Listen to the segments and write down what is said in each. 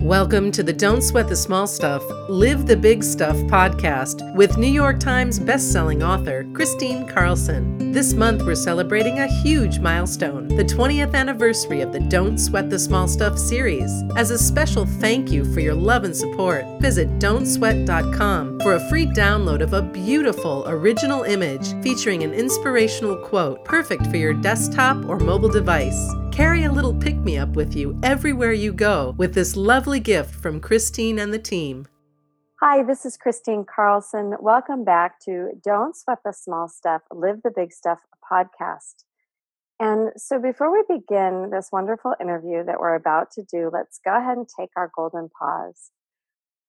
Welcome to the Don't Sweat the Small Stuff, Live the Big Stuff podcast with New York Times bestselling author Kristine Carlson. This month, we're celebrating a huge milestone the 20th anniversary of the Don't Sweat the Small Stuff series. As a special thank you for your love and support, visit don'tsweat.com for a free download of a beautiful original image featuring an inspirational quote perfect for your desktop or mobile device. Carry a little pick me up with you everywhere you go with this lovely gift from Kristine and the team. Hi, this is Kristine Carlson. Welcome back to Don't Sweat the Small Stuff, Live the Big Stuff podcast. And so, before we begin this wonderful interview that we're about to do, let's go ahead and take our golden pause.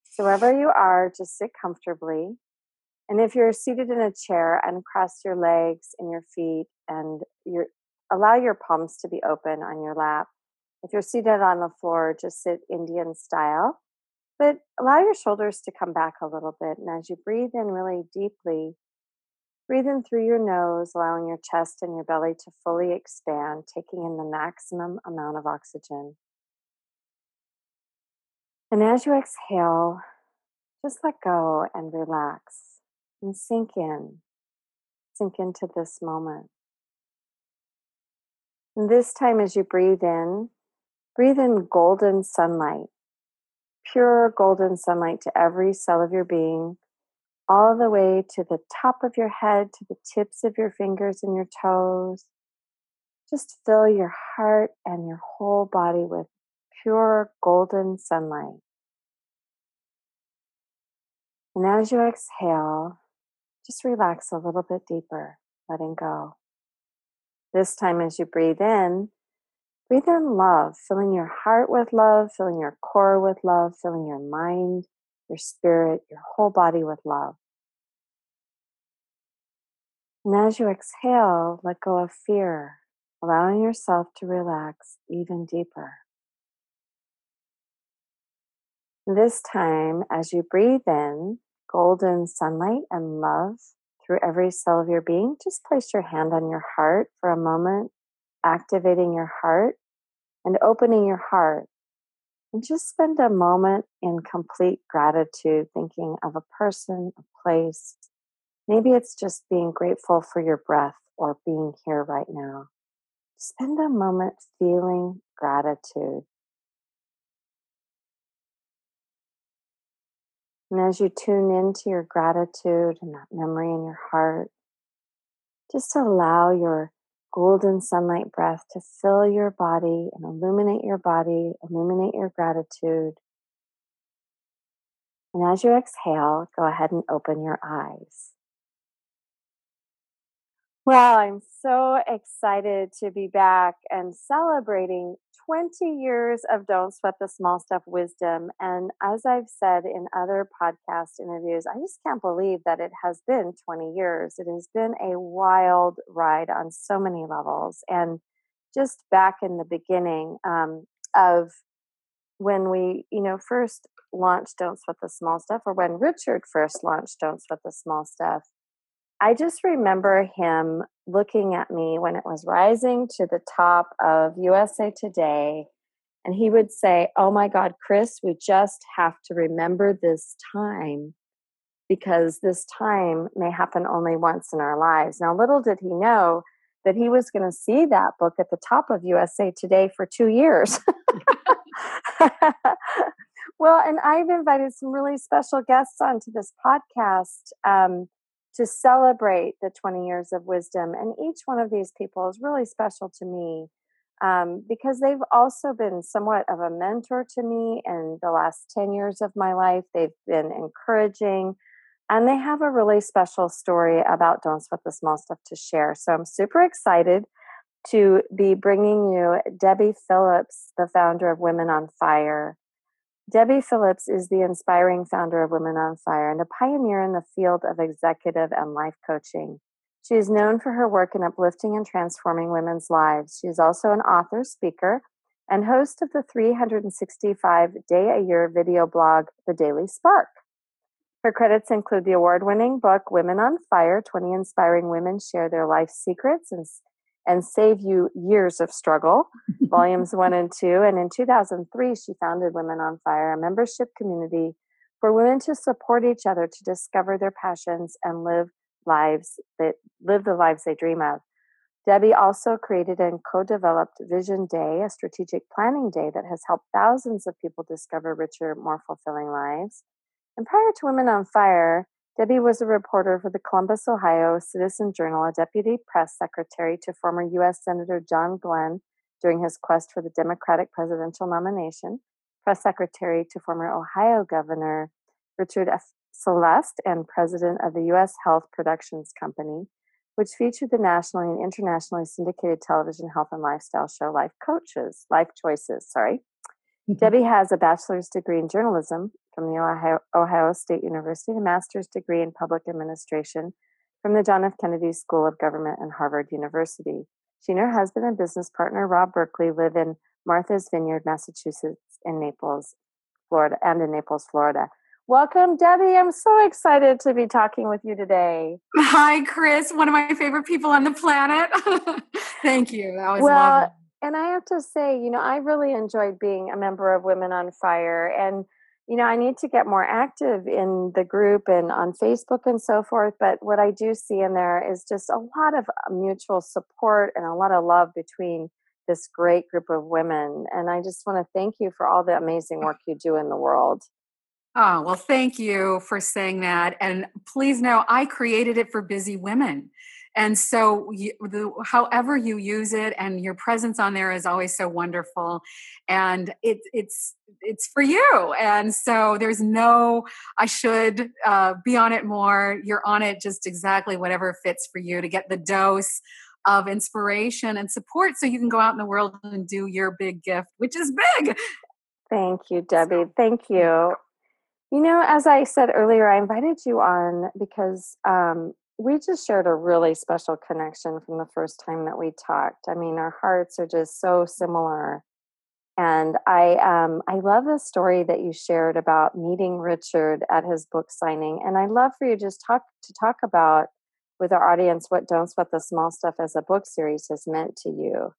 So, wherever you are, just sit comfortably. And if you're seated in a chair, uncross your legs and your feet and your Allow your palms to be open on your lap. If you're seated on the floor, just sit Indian style. But allow your shoulders to come back a little bit. And as you breathe in really deeply, breathe in through your nose, allowing your chest and your belly to fully expand, taking in the maximum amount of oxygen. And as you exhale, just let go and relax and sink in. Sink into this moment. This time, as you breathe in, breathe in golden sunlight, pure golden sunlight to every cell of your being, all the way to the top of your head, to the tips of your fingers and your toes. Just fill your heart and your whole body with pure golden sunlight. And as you exhale, just relax a little bit deeper, letting go. This time, as you breathe in, breathe in love, filling your heart with love, filling your core with love, filling your mind, your spirit, your whole body with love. And as you exhale, let go of fear, allowing yourself to relax even deeper. This time, as you breathe in golden sunlight and love, through every cell of your being, just place your hand on your heart for a moment, activating your heart and opening your heart. And just spend a moment in complete gratitude, thinking of a person, a place. Maybe it's just being grateful for your breath or being here right now. Spend a moment feeling gratitude. And as you tune into your gratitude and that memory in your heart, just allow your golden sunlight breath to fill your body and illuminate your body, illuminate your gratitude. And as you exhale, go ahead and open your eyes. Well, I'm so excited to be back and celebrating 20 years of Don't Sweat the Small Stuff wisdom. And as I've said in other podcast interviews, I just can't believe that it has been 20 years. It has been a wild ride on so many levels. And just back in the beginning um, of when we, you know, first launched Don't Sweat the Small Stuff, or when Richard first launched Don't Sweat the Small Stuff, I just remember him looking at me when it was rising to the top of USA Today. And he would say, Oh my God, Chris, we just have to remember this time because this time may happen only once in our lives. Now, little did he know that he was going to see that book at the top of USA Today for two years. well, and I've invited some really special guests onto this podcast. Um, to celebrate the 20 years of wisdom. And each one of these people is really special to me um, because they've also been somewhat of a mentor to me in the last 10 years of my life. They've been encouraging. And they have a really special story about Don't Sweat the Small Stuff to share. So I'm super excited to be bringing you Debbie Phillips, the founder of Women on Fire. Debbie Phillips is the inspiring founder of Women on Fire and a pioneer in the field of executive and life coaching. She is known for her work in uplifting and transforming women's lives. She is also an author, speaker, and host of the 365 day a year video blog, The Daily Spark. Her credits include the award winning book, Women on Fire 20 Inspiring Women Share Their Life Secrets and and Save You Years of Struggle, volumes one and two. And in 2003, she founded Women on Fire, a membership community for women to support each other to discover their passions and live lives that live the lives they dream of. Debbie also created and co developed Vision Day, a strategic planning day that has helped thousands of people discover richer, more fulfilling lives. And prior to Women on Fire, Debbie was a reporter for the Columbus, Ohio Citizen Journal, a deputy press secretary to former U.S. Senator John Glenn during his quest for the Democratic presidential nomination, press secretary to former Ohio Governor Richard F. Celeste, and president of the U.S. Health Productions Company, which featured the nationally and internationally syndicated television health and lifestyle show Life Coaches, Life Choices, sorry. Mm-hmm. Debbie has a bachelor's degree in journalism from the Ohio, Ohio State University, a master's degree in public administration from the John F. Kennedy School of Government and Harvard University. She and her husband and business partner, Rob Berkley, live in Martha's Vineyard, Massachusetts, in Naples, Florida, and in Naples, Florida. Welcome, Debbie. I'm so excited to be talking with you today. Hi, Chris, one of my favorite people on the planet. Thank you. That was well, lovely. And I have to say, you know, I really enjoyed being a member of Women on Fire. And, you know, I need to get more active in the group and on Facebook and so forth. But what I do see in there is just a lot of uh, mutual support and a lot of love between this great group of women. And I just want to thank you for all the amazing work you do in the world. Oh, well, thank you for saying that. And please know I created it for busy women. And so, you, the, however you use it, and your presence on there is always so wonderful, and it, it's it's for you. And so, there's no I should uh, be on it more. You're on it just exactly whatever fits for you to get the dose of inspiration and support, so you can go out in the world and do your big gift, which is big. Thank you, Debbie. Thank you. You know, as I said earlier, I invited you on because um, we just shared a really special connection from the first time that we talked. I mean, our hearts are just so similar. And I um, I love the story that you shared about meeting Richard at his book signing. And I'd love for you just talk to talk about with our audience what Don't Sweat the Small Stuff as a book series has meant to you.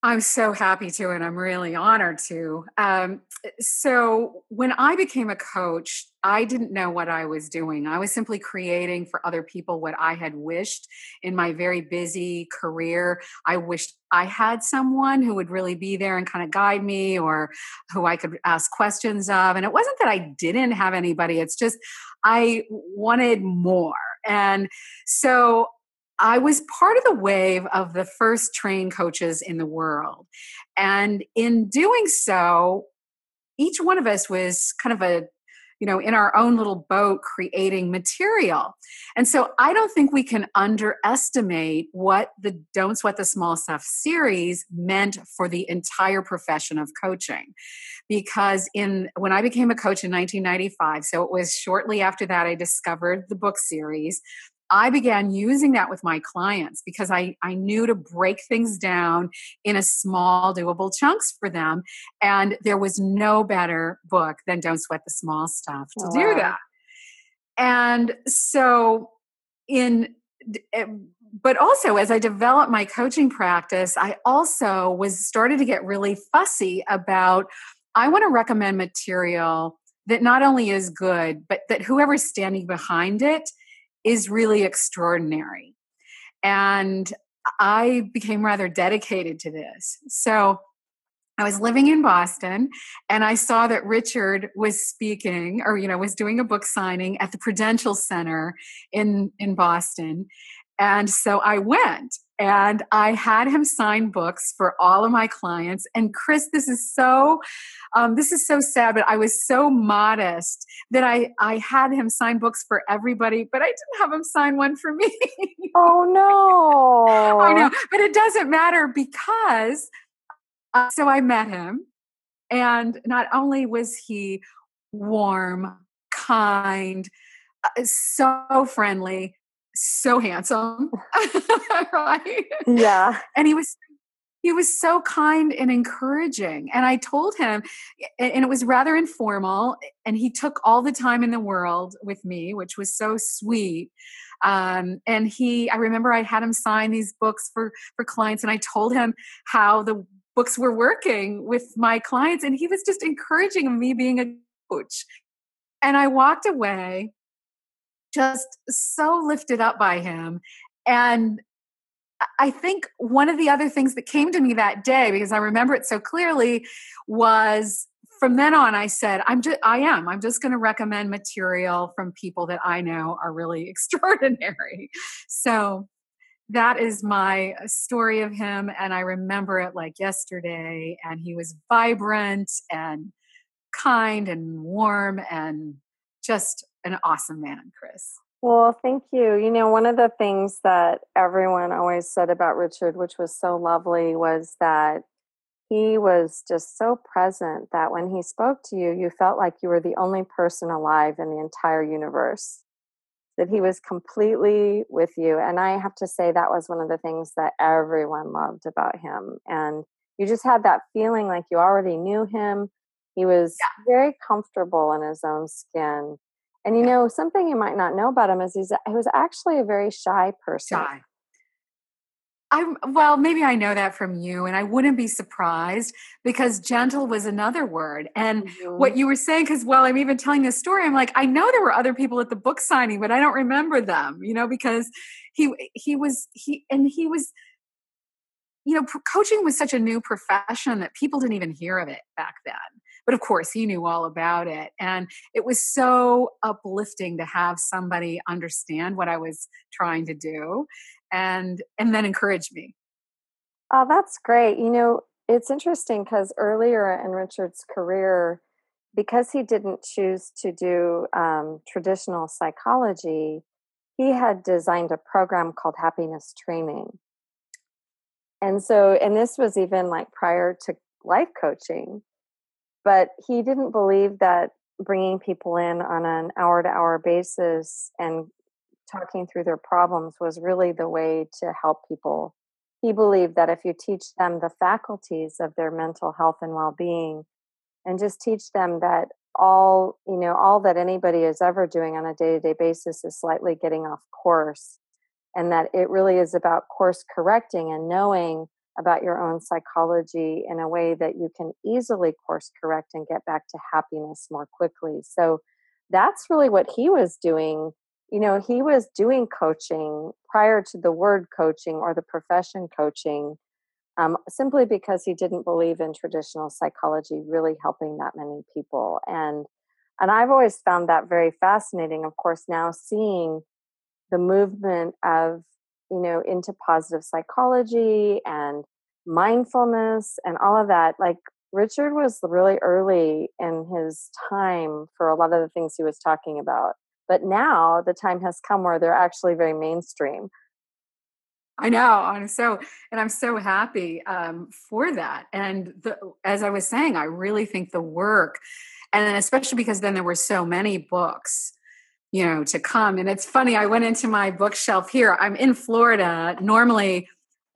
I'm so happy to, and I'm really honored to. Um, so, when I became a coach, I didn't know what I was doing. I was simply creating for other people what I had wished in my very busy career. I wished I had someone who would really be there and kind of guide me or who I could ask questions of. And it wasn't that I didn't have anybody, it's just I wanted more. And so I was part of the wave of the first train coaches in the world. And in doing so, each one of us was kind of a you know in our own little boat creating material and so i don't think we can underestimate what the don't sweat the small stuff series meant for the entire profession of coaching because in when i became a coach in 1995 so it was shortly after that i discovered the book series I began using that with my clients because I, I knew to break things down in a small, doable chunks for them. And there was no better book than Don't Sweat the Small Stuff to oh, do wow. that. And so, in eh, but also as i developed my coaching practice i also was started to get really fussy about i want to recommend material that not only is good but that whoever's standing behind it is really extraordinary. And I became rather dedicated to this. So I was living in Boston and I saw that Richard was speaking or, you know, was doing a book signing at the Prudential Center in, in Boston. And so I went and I had him sign books for all of my clients. And Chris, this is so, um, this is so sad, but I was so modest that I, I had him sign books for everybody, but I didn't have him sign one for me. oh no. I know, but it doesn't matter because, uh, so I met him and not only was he warm, kind, uh, so friendly, so handsome right? Yeah. And he was he was so kind and encouraging. And i told him and it was rather informal and he took all the time in the world with me which was so sweet. Um, and he, I remember I had him sign these books for for clients, and I told him how the books were working with my clients, and he was just encouraging me being a coach. And I walked away just so lifted up by him. And I think one of the other things that came to me that day, because I remember it so clearly, was from then on i said i'm just i am i'm just going to recommend material from people that i know are really extraordinary so that is my uh, story of him and i remember it like yesterday and he was vibrant and kind and warm and just an awesome man chris well thank you you know one of the things that everyone always said about richard which was so lovely was that he was just so present that when he spoke to you, you felt like you were the only person alive in the entire universe. That he was completely with you. And I have to say, that was one of the things that everyone loved about him. And you just had that feeling like you already knew him. He was yeah. very comfortable in his own skin. And you know, something you might not know about him is he's he was actually a very shy person. Shy. I well, maybe I know that from you, and I wouldn't be surprised because gentle was another word. And mm-hmm. what you were saying, because while I'm even telling this story, I'm like, I know there were other people at the book signing, but I don't remember them. You know, because he he was he and he was, you know, coaching was such a new profession that people didn't even hear of it back then. But of course, he knew all about it, and it was so uplifting to have somebody understand what I was trying to do and and then encourage me. Oh that's great you know it's interesting because earlier in richard's career because he didn't choose to do um, traditional psychology he had designed a program called happiness training. And so and this was even like prior to life coaching but he didn't believe that bringing people in on an hour to hour basis and talking through their problems was really the way to help people. He believed that if you teach them the faculties of their mental health and well being, and just teach them that all you know all that anybody is ever doing on a day-to-day basis is slightly getting off course and that it really is about course correcting and knowing about your own psychology in a way that you can easily course correct and get back to happiness more quickly so that's really what he was doing you know, he was doing coaching prior to the word coaching or the profession coaching um, simply because he didn't believe in traditional psychology really helping that many people. And and I've always found that very fascinating. Of course, now seeing the movement of you know into positive psychology and mindfulness and all of that like richard was really early in his time for a lot of the things he was talking about but now the time has come where they're actually very mainstream. I know. I'm so, and I'm so happy um, for that. And the, as I was saying, I really think the work, and especially because then there were so many books, you know, to come. And it's funny, I went into my bookshelf here. I'm in Florida. Normally,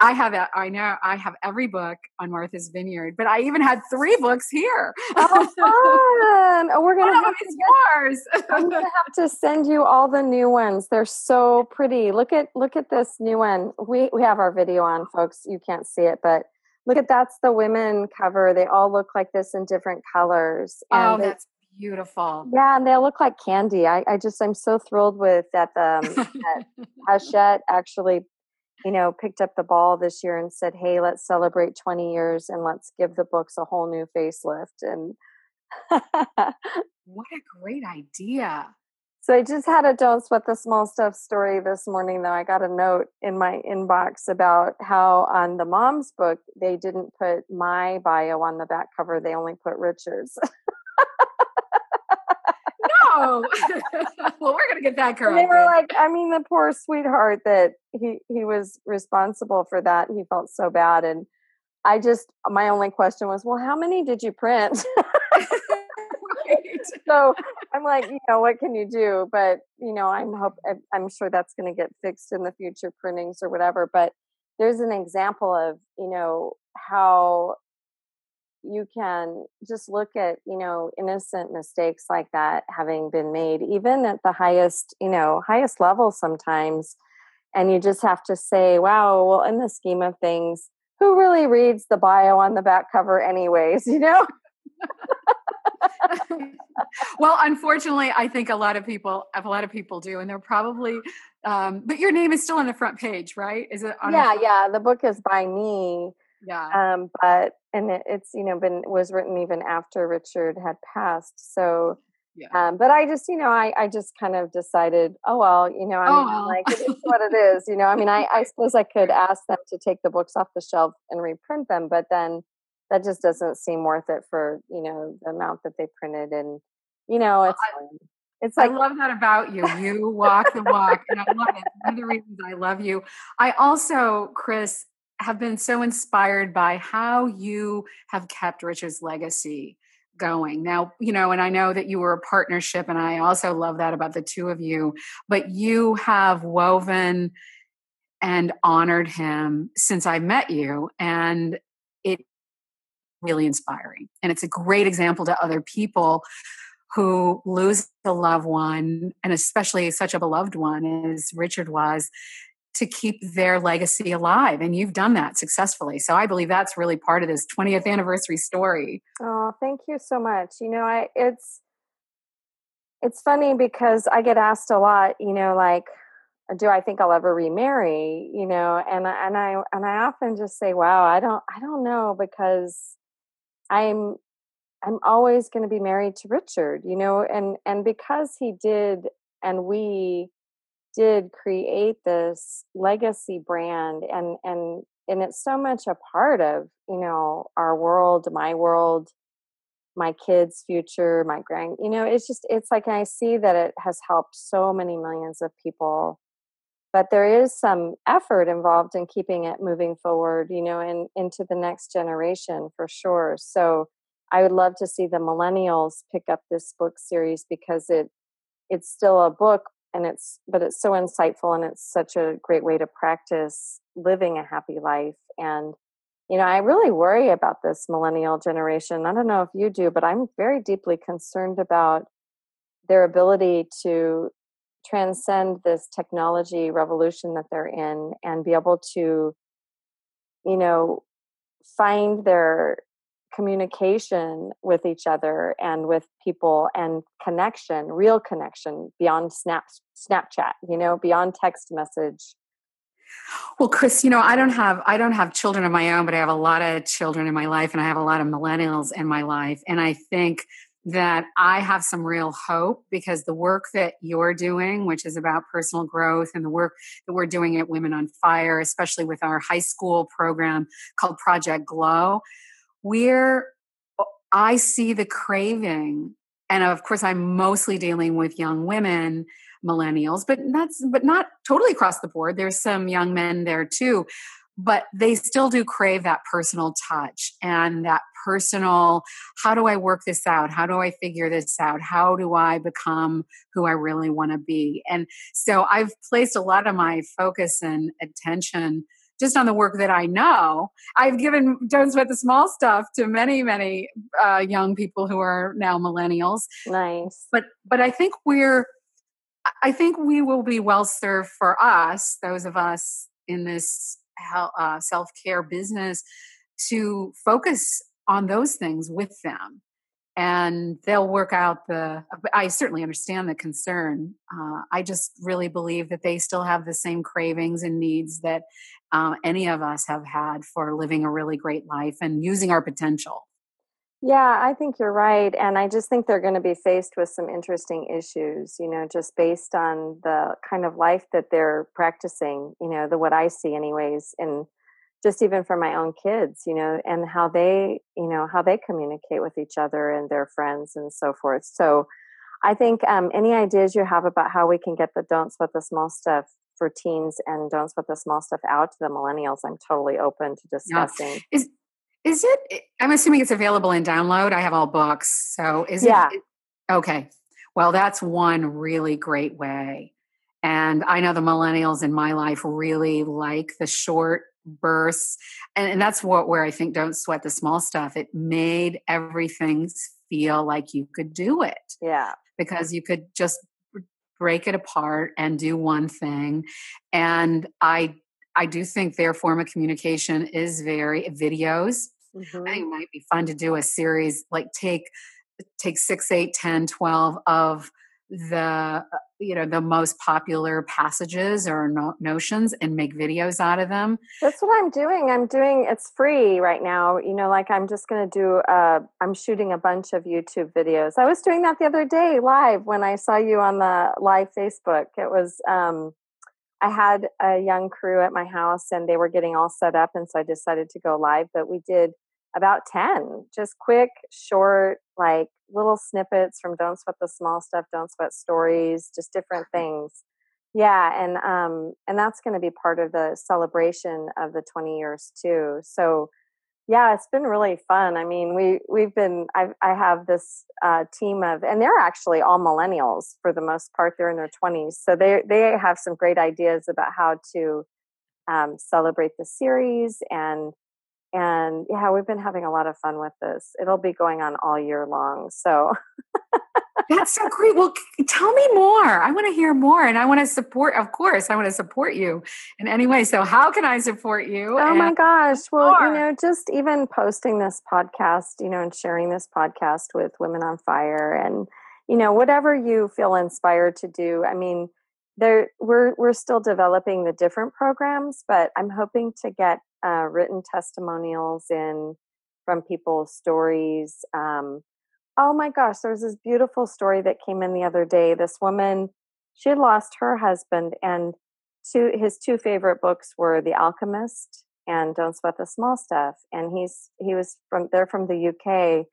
I have a, I know I have every book on Martha's Vineyard, but I even had three books here. Oh, fun! Oh, we're gonna have to yours. I'm gonna have to send you all the new ones. They're so pretty. Look at look at this new one. We we have our video on, folks. You can't see it, but look at that's the women cover. They all look like this in different colors. And oh, that's beautiful. Yeah, and they look like candy. I, I just I'm so thrilled with that. Um, that Hachette actually you know, picked up the ball this year and said, "Hey, let's celebrate 20 years and let's give the books a whole new facelift." And what a great idea! So I just had a don't sweat the small stuff story this morning. Though I got a note in my inbox about how on the mom's book they didn't put my bio on the back cover; they only put Richard's. well, we're gonna get that corrected. they were like, I mean, the poor sweetheart that he he was responsible for that. He felt so bad, and I just my only question was, well, how many did you print? so I'm like, you know, what can you do? But you know, I'm hope I'm sure that's going to get fixed in the future printings or whatever. But there's an example of you know how you can just look at you know innocent mistakes like that having been made even at the highest you know highest level sometimes and you just have to say wow well in the scheme of things who really reads the bio on the back cover anyways? You know? Well unfortunately i think a lot of people a lot of people do and they're probably um, but your name is still on the front page right? Is it yeah yeah the book is by me yeah. um, but and it, it's you know been was written even after richard had passed so yeah. Um, but I just, you know, I, I just kind of decided, oh well, you know, I mean, oh, well. like it is what it is, you know. I mean, I, I suppose I could ask them to take the books off the shelf and reprint them, but then that just doesn't seem worth it for you know the amount that they printed, and you know, it's it's like I love that about you. You walk the walk, and I love it. One of the reasons I love you. I also, Chris, have been so inspired by how you have kept Richard's legacy going. Now, you know, and I know that you were a partnership, and I also love that about the two of you, but you have woven and honored him since I met you. And it really inspiring. And it's a great example to other people who lose a loved one, and especially such a beloved one as Richard was, to keep their legacy alive and you've done that successfully. So i believe that's really part of this 20th anniversary story. Oh thank you so much. You know i it's it's funny because i get asked a lot you know like do i think i'll ever remarry? You know and and i and i often just say wow i don't i don't know because i'm i'm always going to be married to richard you know and and because he did and we did create this legacy brand and and and it's so much a part of you know our world my world my kids future my grand you know it's just it's like i see that it has helped so many millions of people but there is some effort involved in keeping it moving forward you know and into the next generation for sure. So i would love to see the millennials pick up this book series because it it's still a book and it's but it's so insightful and it's such a great way to practice living a happy life and you know i really worry about this millennial generation i don't know if you do but i'm very deeply concerned about their ability to transcend this technology revolution that they're in and be able to you know find their communication with each other and with people and connection real connection beyond snap snapchat you know beyond text message. Well chris you know i don't have i don't have children of my own but i have a lot of children in my life and i have a lot of millennials in my life. And i think that I have some real hope because the work that you're doing, which is about personal growth, and the work that we're doing at Women on Fire, especially with our high school program called Project Glow, where I see the craving, and of course, I'm mostly dealing with young women, millennials, but that's but not totally across the board. There's some young men there too, but they still do crave that personal touch and that personal how do I work this out? How do I figure this out? How do I become who I really want to be? And so I've placed a lot of my focus and attention just on the work that I know. I've given Don't Sweat the Small Stuff to many, many uh, young people who are now millennials. Nice. But but I think we're I think we will be well served for us, those of us in this uh, self care business, to focus on those things with them and they'll work out the i certainly understand the concern uh, i just really believe that they still have the same cravings and needs that uh, any of us have had for living a really great life and using our potential. Yeah i think you're right and i just think they're going to be faced with some interesting issues you know just based on the kind of life that they're practicing you know the what i see anyways in just even for my own kids you know and how they you know how they communicate with each other and their friends and so forth. So i think um, any ideas you have about how we can get the don't sweat the small stuff for teens and don't sweat the small stuff out to the millennials i'm totally open to discussing. Yeah. is is it i'm assuming it's available in download. I have all books. So is yeah. it okay. Well that's one really great way. And I know the millennials in my life really like the short bursts. And, and that's what where I think don't sweat the small stuff. It made everything feel like you could do it. Yeah. Because you could just break it apart and do one thing. And I I do think their form of communication is very videos. Mm-hmm. I think it might be fun to do a series like take take six, eight, 10, 12 of the uh, you know the most popular passages or no- notions and make videos out of them. That's what i'm doing. I'm doing it's free right now. You know like i'm just going to do uh i'm shooting a bunch of youtube videos. I was doing that the other day live when i saw you on the live facebook. It was um i had a young crew at my house and they were getting all set up and so i decided to go live but we did about 10 just quick short like little snippets from don't sweat the small stuff don't sweat stories just different things. Yeah and um and that's going to be part of the celebration of the 20 years too. So yeah it's been really fun. I mean we we've been i i have this uh, team of and they're actually all millennials for the most part they're in their 20s so they they have some great ideas about how to um, celebrate the series and and yeah we've been having a lot of fun with this. It'll be going on all year long so. That's so great. Well tell me more. I want to hear more and i want to support of course i want to support you in any way so how can i support you oh my gosh. Well more? you know just even posting this podcast you know and sharing this podcast with women on fire and you know whatever you feel inspired to do i mean there we're we're still developing the different programs but i'm hoping to get uh, written testimonials in from people's stories. Um, oh my gosh, there was this beautiful story that came in the other day. This woman, she had lost her husband, and two his two favorite books were The Alchemist and Don't Sweat the Small Stuff. And he's he was from they're from the UK.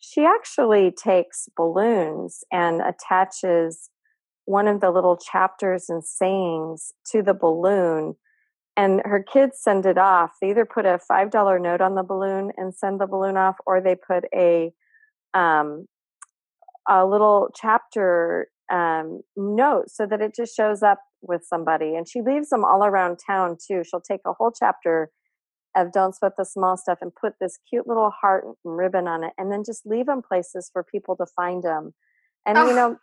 She actually takes balloons and attaches one of the little chapters and sayings to the balloon and her kids send it off. They either put a five dollar note on the balloon and send the balloon off, or they put a um, a little chapter um, note so that it just shows up with somebody. And she leaves them all around town too. She'll take a whole chapter of Don't Sweat the Small Stuff and put this cute little heart ribbon on it, and then just leave them places for people to find them. And oh. you know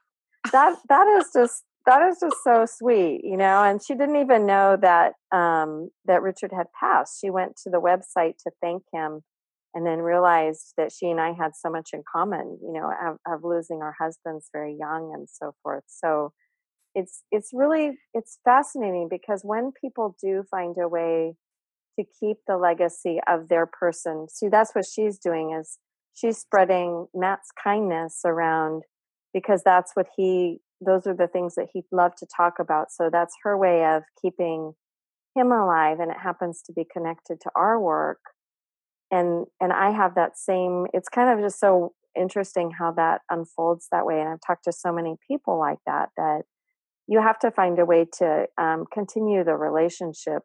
that that is just that is just so sweet, you know. And she didn't even know that um, that Richard had passed. She went to the website to thank him, and then realized that she and I had so much in common, you know, of, of losing our husbands very young and so forth. So it's it's really it's fascinating because when people do find a way to keep the legacy of their person, see that's what she's doing is she's spreading Matt's kindness around because that's what he those are the things that he'd love to talk about. So that's her way of keeping him alive, and it happens to be connected to our work. And and I have that same. It's kind of just so interesting how that unfolds that way. And I've talked to so many people like that that you have to find a way to um, continue the relationship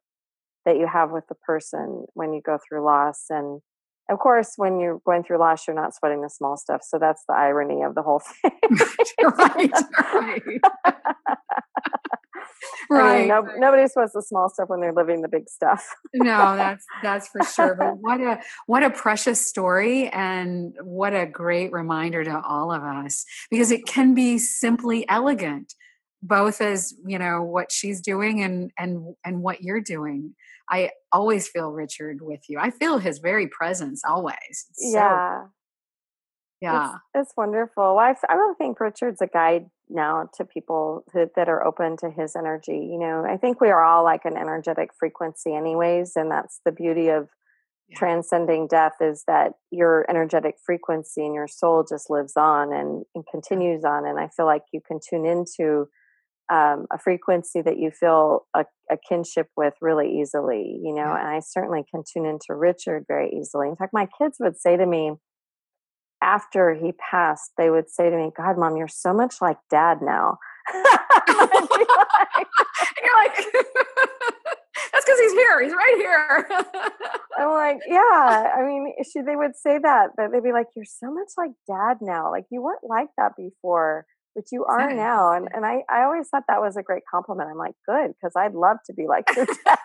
that you have with the person when you go through loss and of course, when you're going through loss, you're not sweating the small stuff. So that's the irony of the whole thing. right. Right. right. I mean, no, nobody sweats the small stuff when they're living the big stuff. no, that's that's for sure. But what a what a precious story, and what a great reminder to all of us because it can be simply elegant, both as you know what she's doing and and and what you're doing. I always feel Richard with you. I feel his very presence always. yeah. yeah. It's, it's wonderful. Well, I, I really think Richard's a guide now to people who, that are open to his energy. You know, I think we are all like an energetic frequency, anyways, and that's the beauty of yeah. transcending death is that your energetic frequency and your soul just lives on and, and continues on. And I feel like you can tune into um, a frequency that you feel a, a, kinship with really easily, you know, yeah. and I certainly can tune into Richard very easily. In fact, my kids would say to me after he passed, they would say to me, God, mom, you're so much like dad now. you're like, that's because he's here. He's right here. I'm like, yeah. I mean, she, they would say that, but they'd be like, you're so much like dad now. Like you weren't like that before which you are now. And and I, I always thought that was a great compliment. I'm like, good, because I'd love to be like your dad.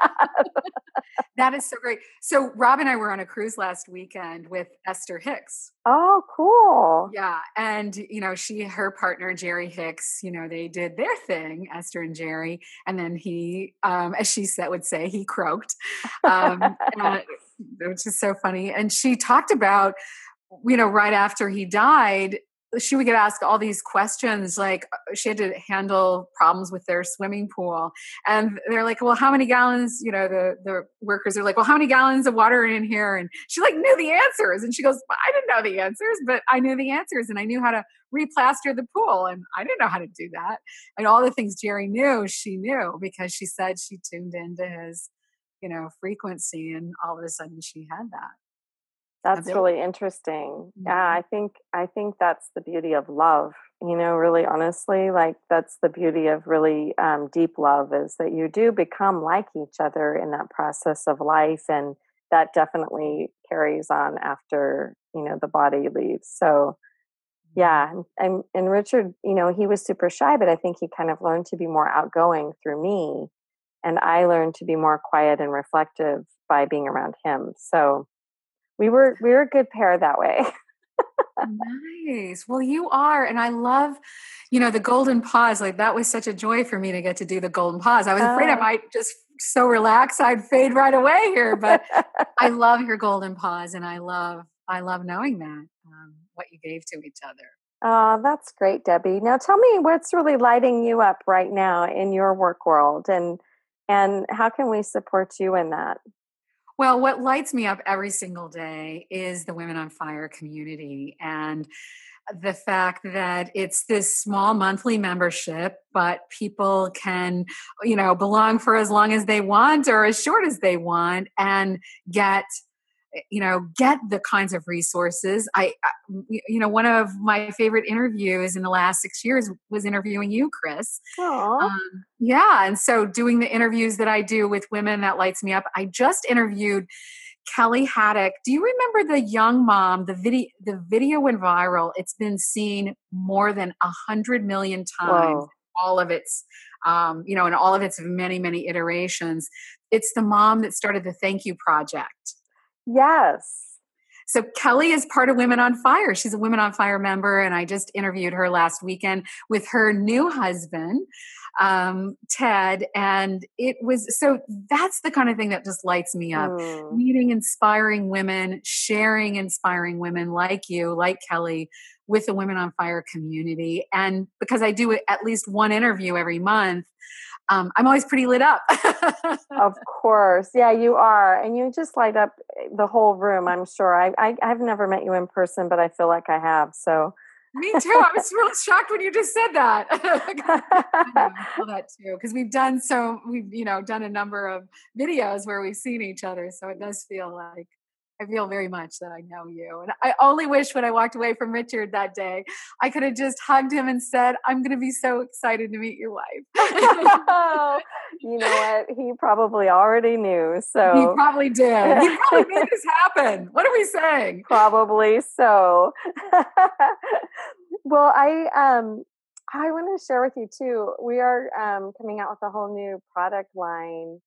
that is so great. So Rob and I were on a cruise last weekend with Esther Hicks. Oh, cool. Yeah. And, you know, she, her partner, Jerry Hicks, you know, they did their thing, Esther and Jerry. And then he, um, as she said, would say, he croaked, um, uh, which is so funny. And she talked about, you know, right after he died, she would get asked all these questions like uh, she had to handle problems with their swimming pool. And they're like well how many gallons you know the the workers are like well how many gallons of water are in here? And she like knew the answers. And she goes i didn't know the answers but i knew the answers and i knew how to replaster the pool and i didn't know how to do that. And all the things jerry knew she knew because she said she tuned into his you know frequency and all of a sudden she had that that's really interesting. Yeah, mm-hmm. I think I think that's the beauty of love. You know, really honestly, like that's the beauty of really um, deep love is that you do become like each other in that process of life, and that definitely carries on after you know the body leaves. So, yeah, mm-hmm. and and Richard, you know, he was super shy, but I think he kind of learned to be more outgoing through me, and I learned to be more quiet and reflective by being around him. So we were we were a good pair that way. nice. Well, you are, and I love, you know, the golden pause. Like that was such a joy for me to get to do the golden pause. I was afraid I oh. might just so relax I'd fade right away here, but I love your golden pause, and I love I love knowing that um, what you gave to each other. Oh, that's great, Debbie. Now tell me what's really lighting you up right now in your work world, and and how can we support you in that? Well, what lights me up every single day is the Women on Fire community and the fact that it's this small monthly membership, but people can, you know, belong for as long as they want or as short as they want and get you know get the kinds of resources. I you know one of my favorite interviews in the last six years was interviewing you chris. Um, yeah and so doing the interviews that i do with women that lights me up i just interviewed kelly haddock. Do you remember the young mom the video the video went viral? It's been seen more than a hundred million times Whoa. all of its um, you know in all of its many many iterations. It's the mom that started the thank you project Yes. So Kelly is part of Women on Fire. She's a Women on Fire member, and I just interviewed her last weekend with her new husband, um, Ted. And it was so that's the kind of thing that just lights me up. Mm. Meeting inspiring women, sharing inspiring women like you, like Kelly, with the Women on Fire community. And because I do at least one interview every month, um, I'm always pretty lit up. of course. Yeah, you are. And you just light up eh, the whole room, I'm sure. I, I, I've never met you in person, but I feel like I have. So. Me too. I was really shocked when you just said that. I feel that too because we've done so. We've you know done a number of videos where we've seen each other, so it does feel like I feel very much that I know you. And I only wish when I walked away from Richard that day, I could have just hugged him and said, I'm going to be so excited to meet your wife. you know what? He probably already knew. So he probably did. He probably made this happen. What are we saying? Probably so. well, I, um, I want to share with you too. We are um, coming out with a whole new product line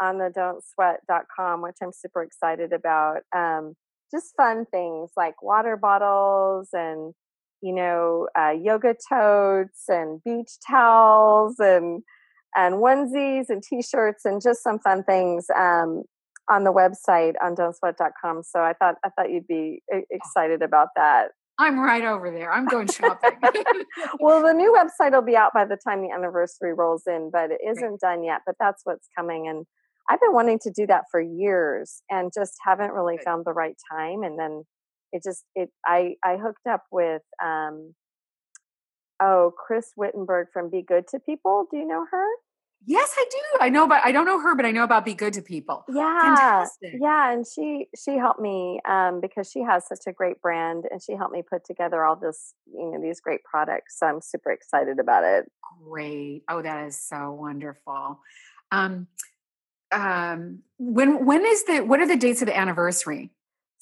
on the don'tsweat.com, which I'm super excited about. Um, just fun things like water bottles and, you know, uh, yoga totes and beach towels and, and onesies and t-shirts and just some fun things um, on the website on don'tsweat.com. So I thought, I thought you'd be oh. excited about that. I'm right over there. I'm going shopping. well, the new website will be out by the time the anniversary rolls in, but it isn't done yet. But that's what's coming. And I've been wanting to do that for years and just haven't really found the right time. And then it just it I I hooked up with um oh Chris Wittenberg from Be Good to People. Do you know her? Yes, I do. I know about I don't know her, but I know about Be Good to People. Yeah. Fantastic. Yeah, and she she helped me um because she has such a great brand and she helped me put together all this, you know, these great products. So I'm super excited about it. Great. Oh, that is so wonderful. Um um when when is the what are the dates of the anniversary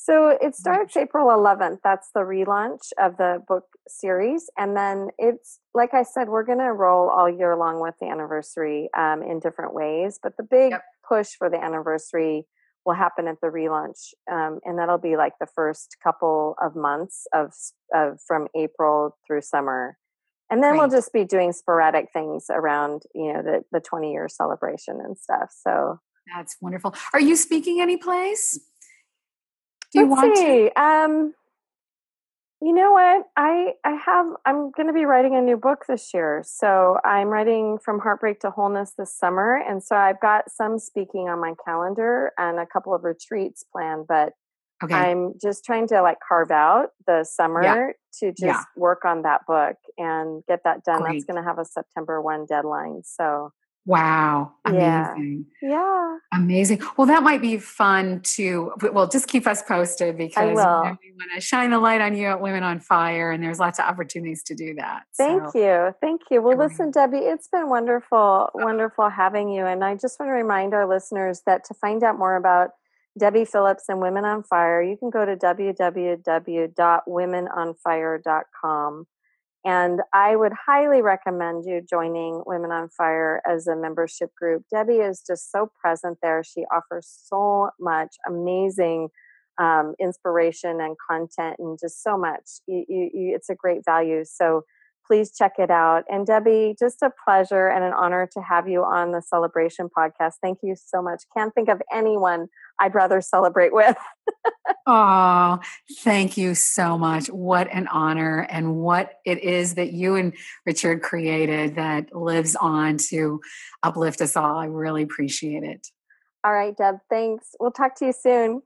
So it starts April 11th. That's the relaunch of the book series. And then it's, like I said, we're going to roll all year long with the anniversary um, in different ways. But the big yep. push for the anniversary will happen at the relaunch. Um, and that'll be like the first couple of months of, of from April through summer. And then we'll just be doing sporadic things around, you know, the, the 20 year celebration and stuff. So that's wonderful. Are you speaking any place? Do you Let's want see. to? Um, you know what? I I have. I'm going to be writing a new book this year. So I'm writing from heartbreak to wholeness this summer, and so I've got some speaking on my calendar and a couple of retreats planned. But okay. I'm just trying to like carve out the summer yeah. to just yeah. work on that book and get that done. Great. That's going to have a September one deadline. So Wow. Amazing. Yeah. yeah. Amazing. Well, that might be fun to, well, just keep us posted because we want to shine the light on you at Women on Fire, and there's lots of opportunities to do that. Thank so. you. Thank you. Well, listen, Debbie, it's been wonderful, oh. wonderful having you. And I just want to remind our listeners that to find out more about Debbie Phillips and Women on Fire, you can go to www.womenonfire.com. And I would highly recommend you joining Women on Fire as a membership group. Debbie is just so present there. She offers so much amazing um, inspiration and content and just so much. You, you, you, it's a great value. So please check it out. And Debbie, just a pleasure and an honor to have you on the Celebration podcast. Thank you so much. Can't think of anyone I'd rather celebrate with. oh, thank you so much. What an honor and what it is that you and Richard created that lives on to uplift us all. I really appreciate it. All right, Deb, thanks. We'll talk to you soon.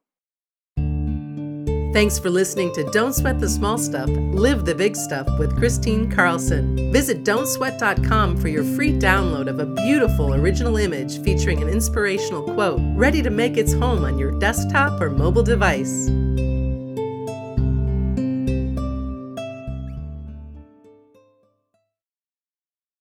Thanks for listening to Don't Sweat the Small Stuff, Live the Big Stuff with Kristine Carlson. Visit don'tsweat.com for your free download of a beautiful original image featuring an inspirational quote ready to make its home on your desktop or mobile device.